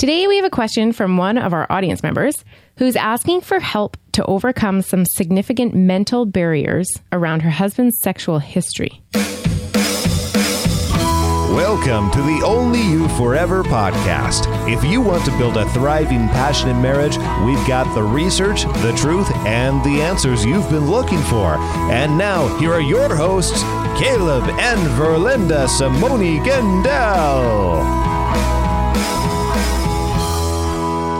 Today, we have a question from one of our audience members who's asking for help to overcome some significant mental barriers around her husband's sexual history. Welcome to the Only You Forever podcast. If you want to build a thriving, passionate marriage, we've got the research, the truth, and the answers you've been looking for. And now, here are your hosts, Caleb and Verlinda Simone Gendel.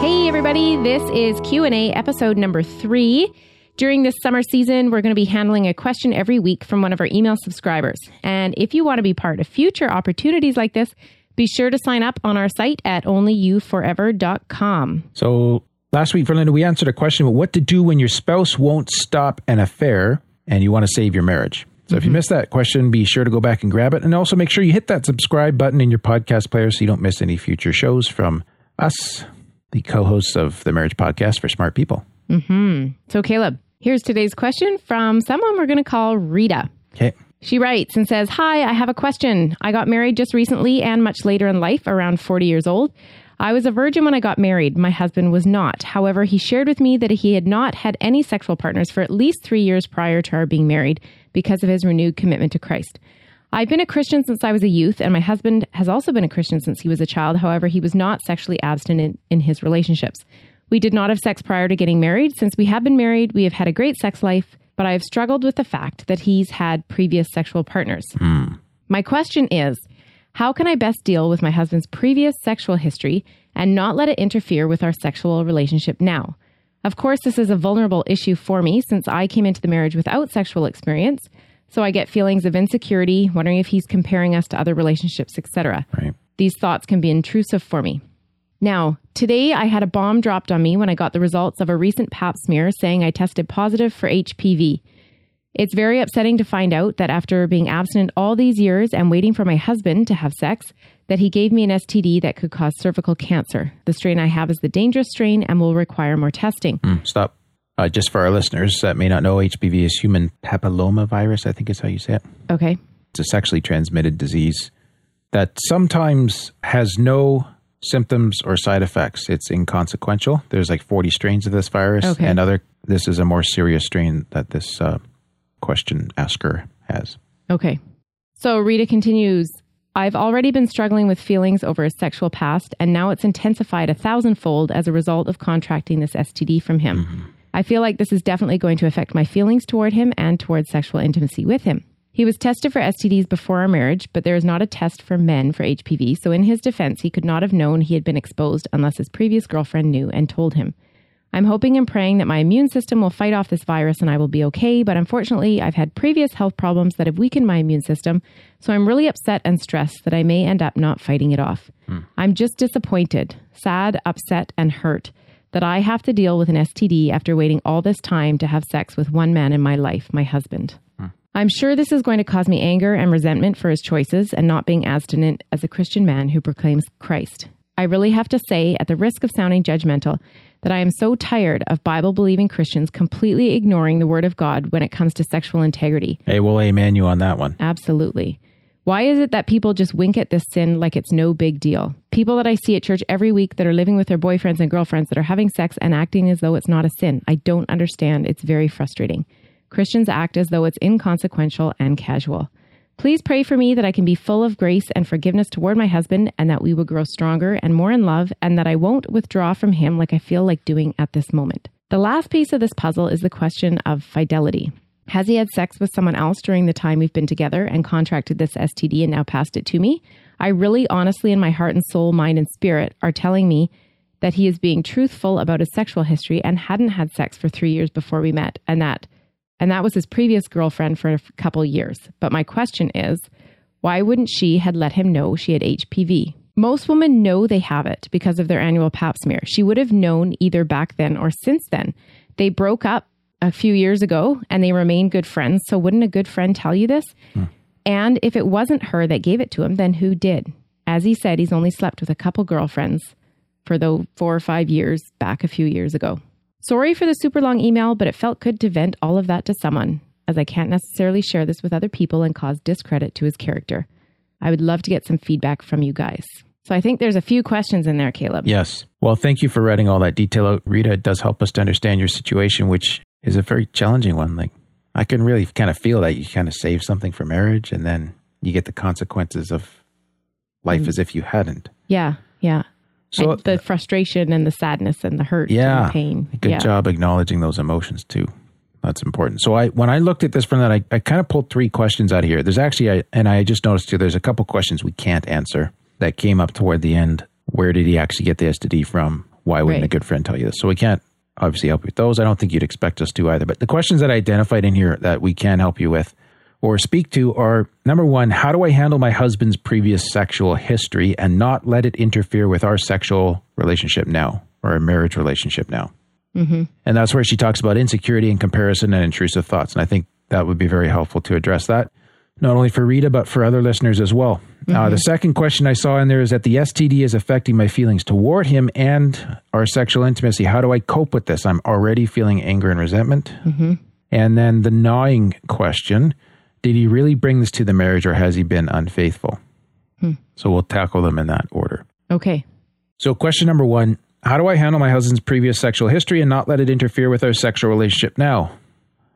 Hey everybody, this is Q&A episode number 3. During this summer season, we're going to be handling a question every week from one of our email subscribers. And if you want to be part of future opportunities like this, be sure to sign up on our site at onlyyouforever.com. So last week, Verlinda, we answered a question about what to do when your spouse won't stop an affair and you want to save your marriage. So if you mm-hmm. missed that question, be sure to go back and grab it. And also make sure you hit that subscribe button in your podcast player so you don't miss any future shows from us, the co hosts of the Marriage Podcast for Smart People. Mm-hmm. So Caleb, here's today's question from someone we're going to call Rita. Okay. She writes and says, Hi, I have a question. I got married just recently and much later in life, around 40 years old. I was a virgin when I got married. My husband was not. However, he shared with me that he had not had any sexual partners for at least three years prior to our being married because of his renewed commitment to Christ. I've been a Christian since I was a youth, and my husband has also been a Christian since he was a child. However, he was not sexually abstinent in his relationships. We did not have sex prior to getting married. Since we have been married, we have had a great sex life, but I have struggled with the fact that he's had previous sexual partners. Hmm. My question is how can I best deal with my husband's previous sexual history and not let it interfere with our sexual relationship now? Of course, this is a vulnerable issue for me since I came into the marriage without sexual experience. So I get feelings of insecurity, wondering if he's comparing us to other relationships, etc. Right. These thoughts can be intrusive for me. Now, today I had a bomb dropped on me when I got the results of a recent pap smear saying I tested positive for HPV. It's very upsetting to find out that after being abstinent all these years and waiting for my husband to have sex, that he gave me an STD that could cause cervical cancer. The strain I have is the dangerous strain and will require more testing. Mm, Stop. Uh, just for our listeners that may not know, HPV is human papilloma virus, I think is how you say it. Okay. It's a sexually transmitted disease that sometimes has no symptoms or side effects. It's inconsequential. There's like 40 strains of this virus, Okay. and other. This is a more serious strain that this uh, question asker has. Okay. So Rita continues I've already been struggling with feelings over a sexual past, and now it's intensified a thousandfold as a result of contracting this STD from him. I feel like this is definitely going to affect my feelings toward him and towards sexual intimacy with him. He was tested for STDs before our marriage, but there is not a test for men for HPV, so in his defense, he could not have known he had been exposed unless his previous girlfriend knew and told him. I'm hoping and praying that my immune system will fight off this virus and I will be okay, but unfortunately, I've had previous health problems that have weakened my immune system, so I'm really upset and stressed that I may end up not fighting it off. Hmm. I'm just disappointed, sad, upset, and hurt that I have to deal with an STD after waiting all this time to have sex with one man in my life, my husband. Hmm. I'm sure this is going to cause me anger and resentment for his choices and not being abstinent as a Christian man who proclaims Christ. I really have to say, at the risk of sounding judgmental, that I am so tired of Bible believing Christians completely ignoring the Word of God when it comes to sexual integrity. Hey, we'll amen you on that one. Absolutely. Why is it that people just wink at this sin like it's no big deal? People that I see at church every week that are living with their boyfriends and girlfriends that are having sex and acting as though it's not a sin. I don't understand. It's very frustrating. Christians act as though it's inconsequential and casual. Please pray for me that I can be full of grace and forgiveness toward my husband and that we will grow stronger and more in love and that I won't withdraw from him like I feel like doing at this moment. The last piece of this puzzle is the question of fidelity. Has he had sex with someone else during the time we've been together and contracted this STD and now passed it to me? I really honestly, in my heart and soul, mind and spirit, are telling me that he is being truthful about his sexual history and hadn't had sex for three years before we met, and that and that was his previous girlfriend for a couple years. But my question is, why wouldn't she had let him know she had HPV? Most women know they have it because of their annual pap smear. She would have known either back then or since then. They broke up a few years ago and they remain good friends. So wouldn't a good friend tell you this? Hmm. And if it wasn't her that gave it to him, then who did? As he said, he's only slept with a couple girlfriends for the four or five years back a few years ago. Sorry for the super long email, but it felt good to vent all of that to someone, as I can't necessarily share this with other people and cause discredit to his character. I would love to get some feedback from you guys. So I think there's a few questions in there, Caleb. Yes. Well, thank you for writing all that detail out, Rita. It does help us to understand your situation, which is a very challenging one. Like, I can really kind of feel that you kind of save something for marriage and then you get the consequences of life mm. as if you hadn't. Yeah, yeah. So, And the frustration and the sadness and the hurt yeah, and the pain. good yeah. job acknowledging those emotions too. That's important. So I, when I looked at this from that, I, I kind of pulled three questions out of here. There's actually, a, and I just noticed too, there's a couple questions we can't answer that came up toward the end. Where did he actually get the STD from? Why wouldn't a good friend tell you this? So we can't obviously help you with those. I don't think you'd expect us to either. But the questions that I identified in here that we can help you with or speak to are number one, how do I handle my husband's previous sexual history and not let it interfere with our sexual relationship now or our marriage relationship now? Mm-hmm. And that's where she talks about insecurity and comparison and intrusive thoughts. And I think that would be very helpful to address that, not only for Rita, but for other listeners as well. Uh, the mm-hmm. second question I saw in there is that the STD is affecting my feelings toward him and our sexual intimacy. How do I cope with this? I'm already feeling anger and resentment. Mm-hmm. And then the gnawing question Did he really bring this to the marriage or has he been unfaithful? Hmm. So we'll tackle them in that order. Okay. So, question number one How do I handle my husband's previous sexual history and not let it interfere with our sexual relationship now?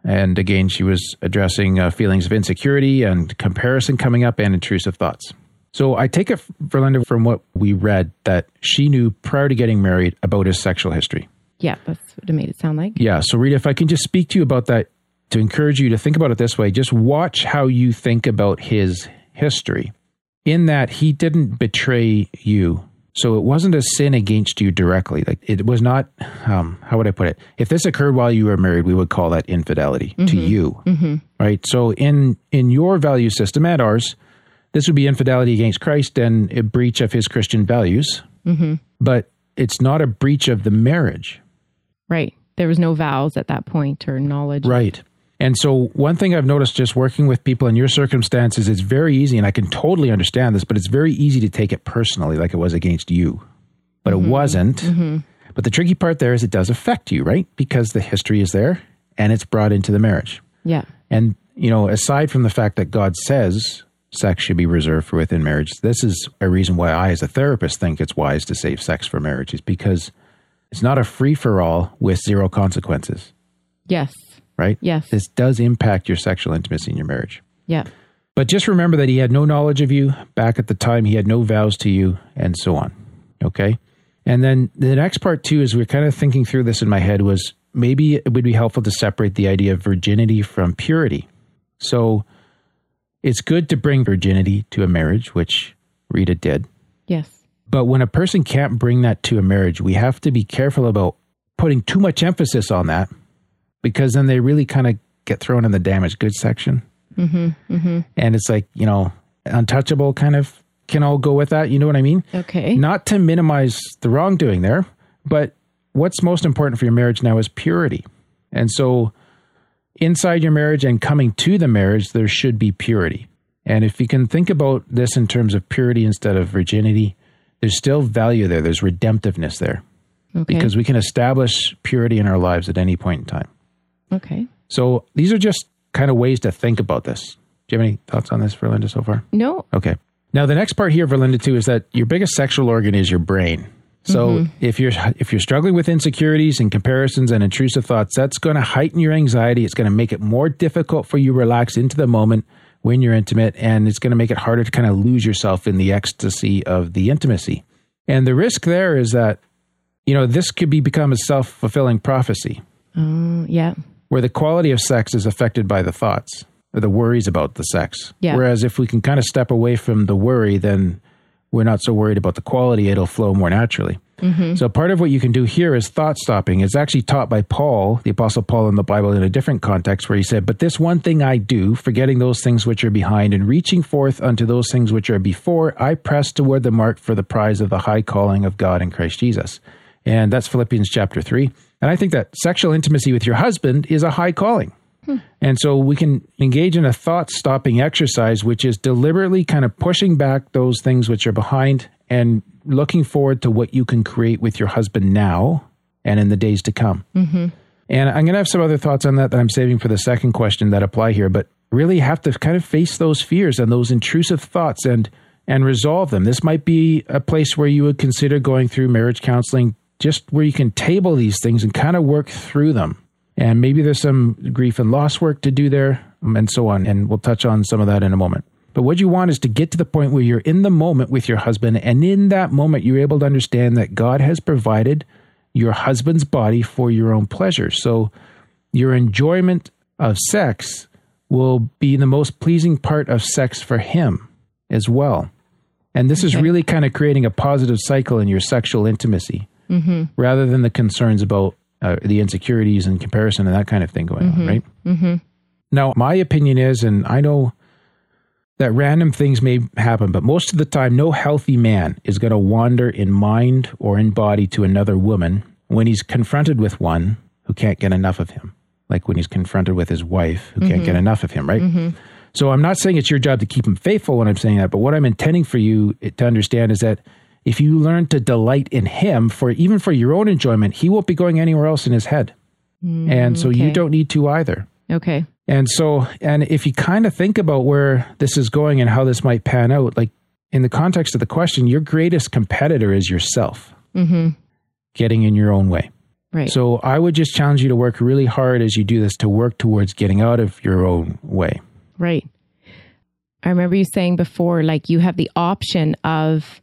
And again, she was addressing uh, feelings of insecurity and comparison coming up and intrusive thoughts. So, I take it, Verlinda, from what we read that she knew prior to getting married about his sexual history. Yeah, that's what it made it sound like. Yeah. So, Rita, if I can just speak to you about that to encourage you to think about it this way, just watch how you think about his history. In that he didn't betray you. So it wasn't a sin against you directly. Like it was not, um, how would I put it? If this occurred while you were married, we would call that infidelity to mm-hmm. you. Mm-hmm. Right. So in, in your value system and ours, this would be infidelity against Christ and a breach of his Christian values. Mm-hmm. But it's not a breach of the marriage. Right. There was no vows at that point or knowledge. Right. And so, one thing I've noticed just working with people in your circumstances, it's very easy, and I can totally understand this, but it's very easy to take it personally, like it was against you. But it mm-hmm. wasn't. Mm-hmm. But the tricky part there is it does affect you, right? Because the history is there and it's brought into the marriage. Yeah. And, you know, aside from the fact that God says sex should be reserved for within marriage, this is a reason why I, as a therapist, think it's wise to save sex for marriage, is because it's not a free for all with zero consequences, Yes. Right? Yes. This does impact your sexual intimacy in your marriage. Yeah. But just remember that he had no knowledge of you back at the time, he had no vows to you, and so on. Okay. And then the next part, too, is we're kind of thinking through this in my head was maybe it would be helpful to separate the idea of virginity from purity. So it's good to bring virginity to a marriage, which Rita did. Yes. But when a person can't bring that to a marriage, we have to be careful about putting too much emphasis on that because then they really kind of get thrown in the damaged goods section. Mm-hmm, And it's like, you know, untouchable kind of can all go with that. You know what I mean? Okay. Not to minimize the wrongdoing there, but what's most important for your marriage now is purity. And so inside your marriage and coming to the marriage, there should be purity. And if you can think about this in terms of purity instead of virginity, there's still value there. There's redemptiveness there okay. because we can establish purity in our lives at any point in time. Okay. So these are just kind of ways to think about this. Do you have any thoughts on this, Verlinda, so far? No. Okay. Now the next part here, Verlinda, too, is that your biggest sexual organ is your brain. So mm-hmm. if you're if you're struggling with insecurities and comparisons and intrusive thoughts, that's going to heighten your anxiety. It's going to make it more difficult for you to relax into the moment when you're intimate, and it's going to make it harder to kind of lose yourself in the ecstasy of the intimacy. And the risk there is that, you know, this could be become a self fulfilling prophecy Oh, yeah. Where the quality of sex is affected by the thoughts or the worries about the sex. Yeah. Whereas if we can kind of step away from the worry, then we're not so worried about the quality, it'll flow more naturally. Mm-hmm. So part of what you can do here is thought stopping. It's actually taught by Paul, the Apostle Paul in the Bible, in a different context, where he said, But this one thing I do, forgetting those things which are behind and reaching forth unto those things which are before, I press toward the mark for the prize of the high calling of God in Christ Jesus. And that's Philippians chapter 3. And I think that sexual intimacy with your husband is a high calling. And so we can engage in a thought stopping exercise, which is deliberately kind of pushing back those things which are behind and looking forward to what you can create with your husband now and in the days to come. Mm-hmm. And I'm going to have some other thoughts on that that I'm saving for the second question that apply here, but really have to kind of face those fears and those intrusive thoughts and and resolve them. This might be a place where you would consider going through marriage counseling, just where you can table these things and kind of work through them. And maybe there's some grief and loss work to do there um, and so on. And we'll touch on some of that in a moment. But what you want is to get to the point where you're in the moment with your husband. And in that moment, you're able to understand that God has provided your husband's body for your own pleasure. So your enjoyment of sex will be the most pleasing part of sex for him as well. And this is really kind of creating a positive cycle in your sexual intimacy Mm-hmm. rather than the concerns about uh, the insecurities and comparison and that kind of thing going on, right? Mm-hmm. Now, my opinion is, and I know that random things may happen, but most of the time, no healthy man is going to wander in mind or in body to another woman when he's confronted with one who can't get enough of him, like when he's confronted with his wife who can't get enough of him, right? So I'm not saying it's your job to keep him faithful when I'm saying that, but what I'm intending for you to understand is that if you learn to delight in him for even for your own enjoyment, he won't be going anywhere else in his head. and so you don't need to either. Okay. And so, and if you kind of think about where this is going and how this might pan out, like in the context of the question, your greatest competitor is yourself Mm-hmm. getting in your own way. Right. So I would just challenge you to work really hard as you do this to work towards getting out of your own way. Right. I remember you saying before, like you have the option of,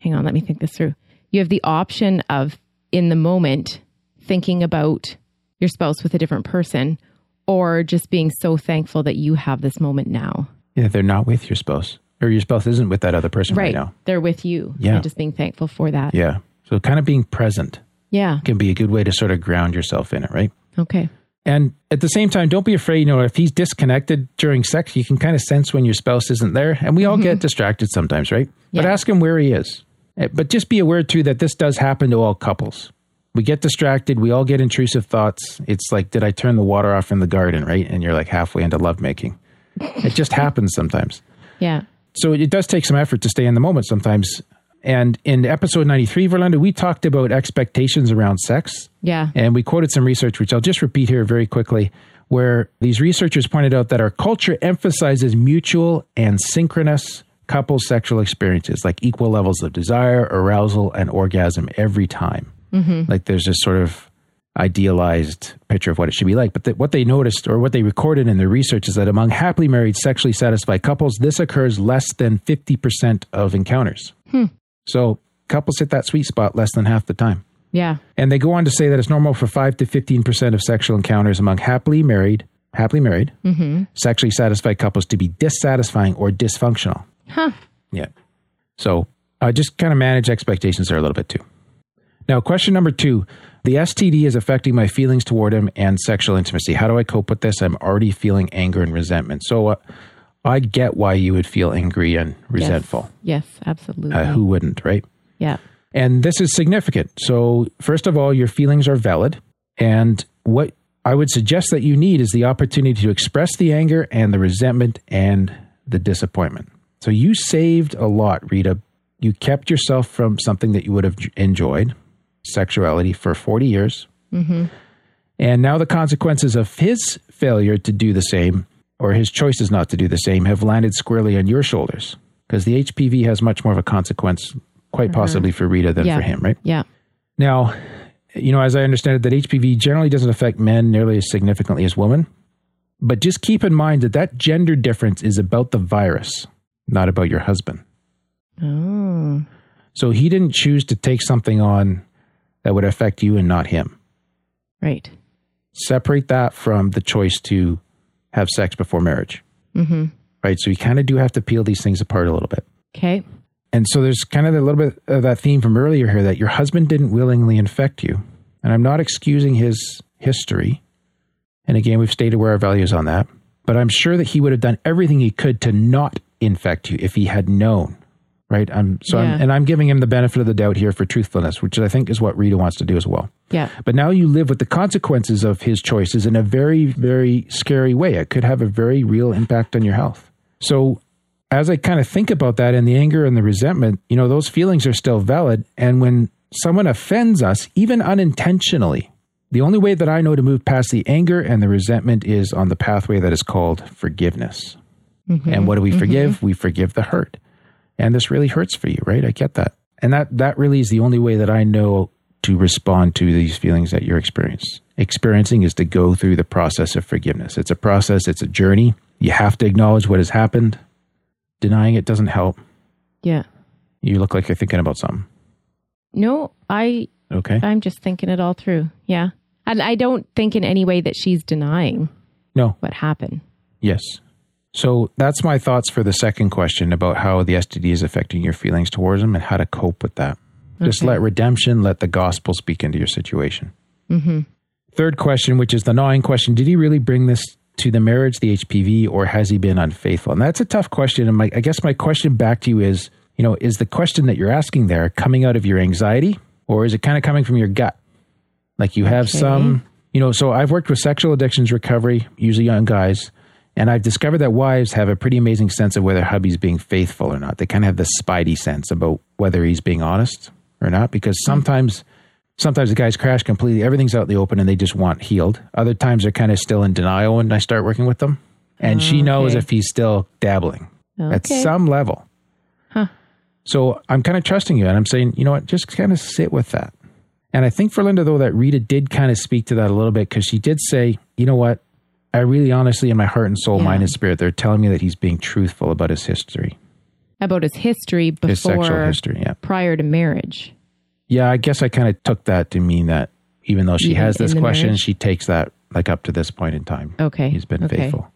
hang on, let me think this through. You have the option of in the moment thinking about your spouse with a different person or just being so thankful that you have this moment now. Yeah, they're not with your spouse or your spouse isn't with that other person right, now. They're with you. Yeah. And just being thankful for that. Yeah. So kind of being present Yeah. can be a good way to sort of ground yourself in it, right? Okay. And at the same time, don't be afraid. You know, if he's disconnected during sex, you can kind of sense when your spouse isn't there. And we all mm-hmm. get distracted sometimes, right? But ask him where he is. Eh, But just be aware, too, that this does happen to all couples. We get distracted. We all get intrusive thoughts. It's like, did I turn the water off in the garden, right? And you're like halfway into lovemaking. It just happens sometimes. Yeah. So it does take some effort to stay in the moment sometimes. And in episode 93, Verlinda, we talked about expectations around sex. Yeah. And we quoted some research, which I'll just repeat here very quickly, where these researchers pointed out that our culture emphasizes mutual and synchronous couple sexual experiences, like equal levels of desire, arousal, and orgasm every time. Mm-hmm. Like there's this sort of idealized picture of what it should be like. But what they noticed or what they recorded in their research is that among happily married, sexually satisfied couples, this occurs less than 50% of encounters. Hmm. So couples hit that sweet spot less than half the time. Yeah. And they go on to say that it's normal for 5 to 15% of sexual encounters among happily married, happily married, mm-hmm. sexually satisfied couples to be dissatisfying or dysfunctional. Huh. Yeah. So uh, just kind of manage expectations there a little bit too. Now, question number two the STD is affecting my feelings toward him and sexual intimacy. How do I cope with this? I'm already feeling anger and resentment. So uh, I get why you would feel angry and resentful. Yes, absolutely. Uh, who wouldn't, right? yeah. And this is significant. So, first of all, your feelings are valid. And what I would suggest that you need is the opportunity to express the anger and the resentment and the disappointment. So, you saved a lot, Rita. You kept yourself from something that you would have enjoyed, sexuality, for 40 years. Mm-hmm. And now the consequences of his failure to do the same, or his choices not to do the same, have landed squarely on your shoulders. Because the HPV has much more of a consequence, quite mm-hmm. possibly for Rita than Yeah. for him, right? Yeah. Now, you know, as I understand it, that HPV generally doesn't affect men nearly as significantly as women. But just keep in mind that that gender difference is about the virus, not about your husband. Oh. So he didn't choose to take something on that would affect you and not him. Right. Separate that from the choice to have sex before marriage. Mm-hmm. Right. So you kind of do have to peel these things apart a little bit. Okay. And so there's kind of a little bit of that theme from earlier here that your husband didn't willingly infect you. And I'm not excusing his history. And again, we've stated where our values on that. But I'm sure that he would have done everything he could to not infect you if he had known. Right. I'm so Yeah. I'm, and I'm giving him the benefit of the doubt here for truthfulness, which I think is what Rita wants to do as well. Yeah. But now you live with the consequences of his choices in a very, very scary way. It could have a very real impact on your health. So, as I kind of think about that and the anger and the resentment, you know, those feelings are still valid. And when someone offends us, even unintentionally, the only way that I know to move past the anger and the resentment is on the pathway that is called forgiveness. Mm-hmm. And what do we mm-hmm. forgive? We forgive the hurt. and this really hurts for you, right? I get that. And that that really is the only way that I know to respond to these feelings that you're experiencing. Experiencing is to go through the process of forgiveness. It's a process, it's a journey. You have to acknowledge what has happened. Denying it doesn't help. Yeah. You look like you're thinking about something. No, I Okay. I'm just thinking it all through. Yeah. And I don't think in any way that she's denying No. what happened. Yes. So that's my thoughts for the second question about how the STD is affecting your feelings towards them and how to cope with that. Just let redemption, let the gospel speak into your situation. Mm-hmm. Third question, which is the gnawing question Did he really bring this to the marriage, the HPV, or has he been unfaithful? And that's a tough question. And my, I guess my question back to you is you know, is the question that you're asking there coming out of your anxiety or is it kind of coming from your gut? Like you have Okay. some, you know, so I've worked with sexual addictions recovery, usually young guys, and I've discovered that wives have a pretty amazing sense of whether hubby's being faithful or not. They kind of have this spidey sense about whether he's being honest or not because hmm. sometimes sometimes the guys crash completely, everything's out in the open and they just want healed. Other times they're kind of still in denial when I start working with them. And she oh, knows Okay. if he's still dabbling at some level. Huh. So I'm kind of trusting you and I'm saying, you know what, just kind of sit with that. And I think Verlinda, though, that Rita did kind of speak to that a little bit because she did say, you know what, I really honestly, in my heart and soul, Yeah. mind and spirit, they're telling me that he's being truthful about his history, About his history before his sexual history. Yeah. prior to marriage. Yeah, I guess I kind of took that to mean that even though she Even has this question, marriage? she takes that like up to this point in time. Okay. He's been okay. faithful.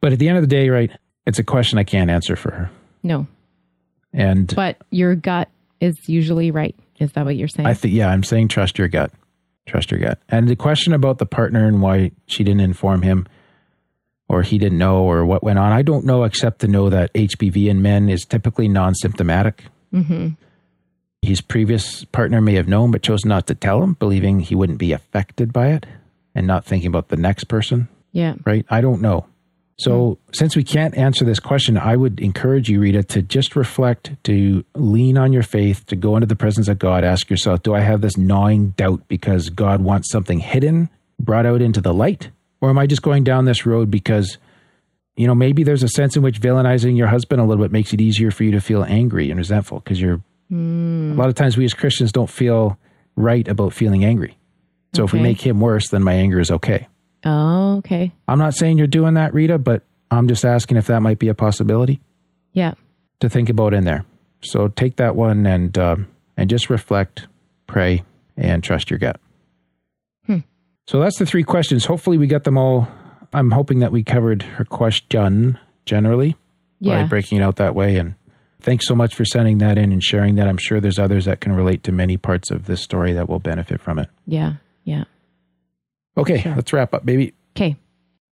But at the end of the day, right, it's a question I can't answer for her. No. And But your gut is usually right. Is that what you're saying? I think, yeah, I'm saying trust your gut. Trust your gut. And the question about the partner and why she didn't inform him or he didn't know or what went on, I don't know except to know that HPV in men is typically non symptomatic. mm-hmm. His previous partner may have known but chose not to tell him, believing he wouldn't be affected by it and not thinking about the next person. Yeah. right? I don't know. So, hmm. since we can't answer this question, I would encourage you, Rita, to just reflect, to lean on your faith, to go into the presence of God. Ask yourself, do I have this gnawing doubt because God wants something hidden brought out into the light? Or am I just going down this road because, you know, maybe there's a sense in which villainizing your husband a little bit makes it easier for you to feel angry and resentful because you're, hmm. a lot of times we as Christians don't feel right about feeling angry. So, if we make him worse, then my anger is okay. Oh, okay. I'm not saying you're doing that, Rita, but I'm just asking if that might be a possibility Yeah. to think about in there. So take that one and um, and just reflect, pray, and trust your gut. Hmm. So that's the three questions. Hopefully, we got them all. I'm hoping that we covered her question generally by breaking it out that way. And thanks so much for sending that in and sharing that. I'm sure there's others that can relate to many parts of this story that will benefit from it. Yeah. Yeah. Okay, Sure. let's wrap up, baby. Okay.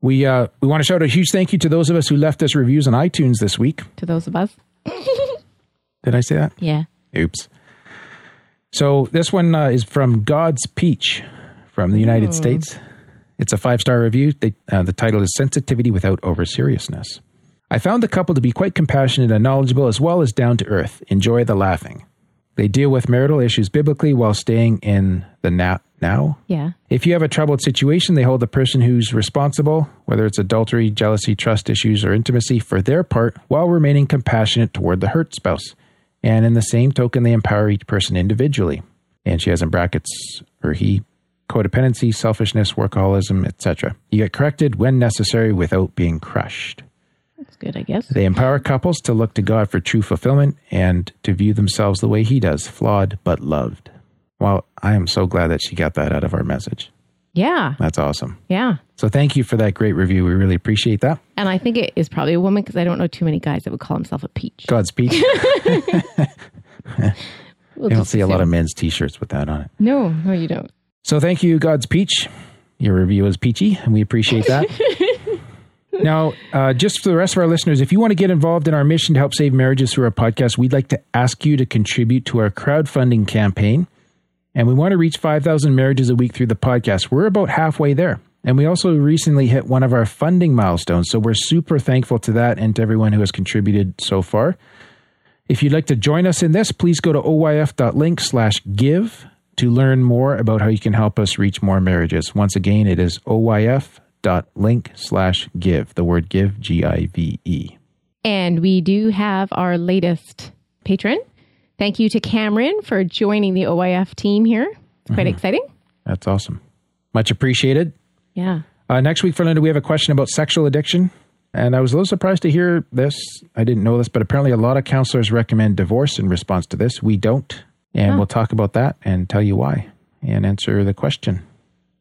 We uh, we want to shout a huge thank you to those of us who left us reviews on iTunes this week. To those of us. Did I say that? Yeah. Oops. So this one uh, is from God's Peach from the United States. It's a five star review. They, uh, the title is Sensitivity Without Over Seriousness. I found the couple to be quite compassionate and knowledgeable as well as down to earth. Enjoy the laughing. They deal with marital issues biblically while staying in the na- now. Yeah. If you have a troubled situation, they hold the person who's responsible, whether it's adultery, jealousy, trust issues, or intimacy, for their part while remaining compassionate toward the hurt spouse. And in the same token, they empower each person individually. And she has in brackets, or he, codependency, selfishness, workaholism, etc. You get corrected when necessary without being crushed. That's good, I guess. They empower couples to look to God for true fulfillment and to view themselves the way He does, flawed but loved. Well, I am so glad that she got that out of our message. Yeah. That's awesome. Yeah. So thank you for that great review. We really appreciate that. And I think it is probably a woman because I don't know too many guys that would call himself a peach. Godspeed. We'll You don't see a lot of men's t-shirts with that on it. No, no, you don't. So thank you, God's Peach. Your review is peachy, and we appreciate that. now, uh, just for the rest of our listeners, if you want to get involved in our mission to help save marriages through our podcast, we'd like to ask you to contribute to our crowdfunding campaign. And we want to reach 5,000 marriages a week through the podcast. We're about halfway there. And we also recently hit one of our funding milestones. So we're super thankful to that and to everyone who has contributed so far. If you'd like to join us in this, please go to oyf.link slash give to learn more about how you can help us reach more marriages. Once again, it is oyf.link slash give, the word give, G I V E. And we do have our latest patron. Thank you to Cameron for joining the OYF team here. It's quite exciting. That's awesome. Much appreciated. Yeah. Uh, next week Verlinda, we have a question about sexual addiction. And I was a little surprised to hear this. I didn't know this, but apparently a lot of counselors recommend divorce in response to this. We don't. And we'll talk about that and tell you why and answer the question.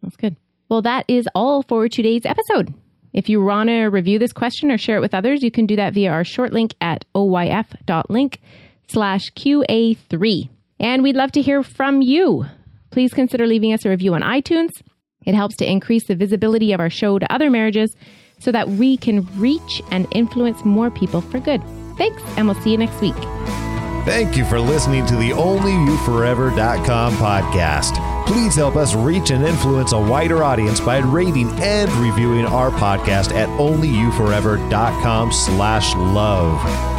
That's good. Well, that is all for today's episode. If you want to review this question or share it with others, you can do that via our short link at oyf.link slash QA3. And we'd love to hear from you. Please consider leaving us a review on iTunes. It helps to increase the visibility of our show to other marriages so that we can reach and influence more people for good. Thanks, and we'll see you next week. Thank you for listening to the OnlyYouForever.com podcast. Please help us reach and influence a wider audience by rating and reviewing our podcast at OnlyYouForever.com slash love.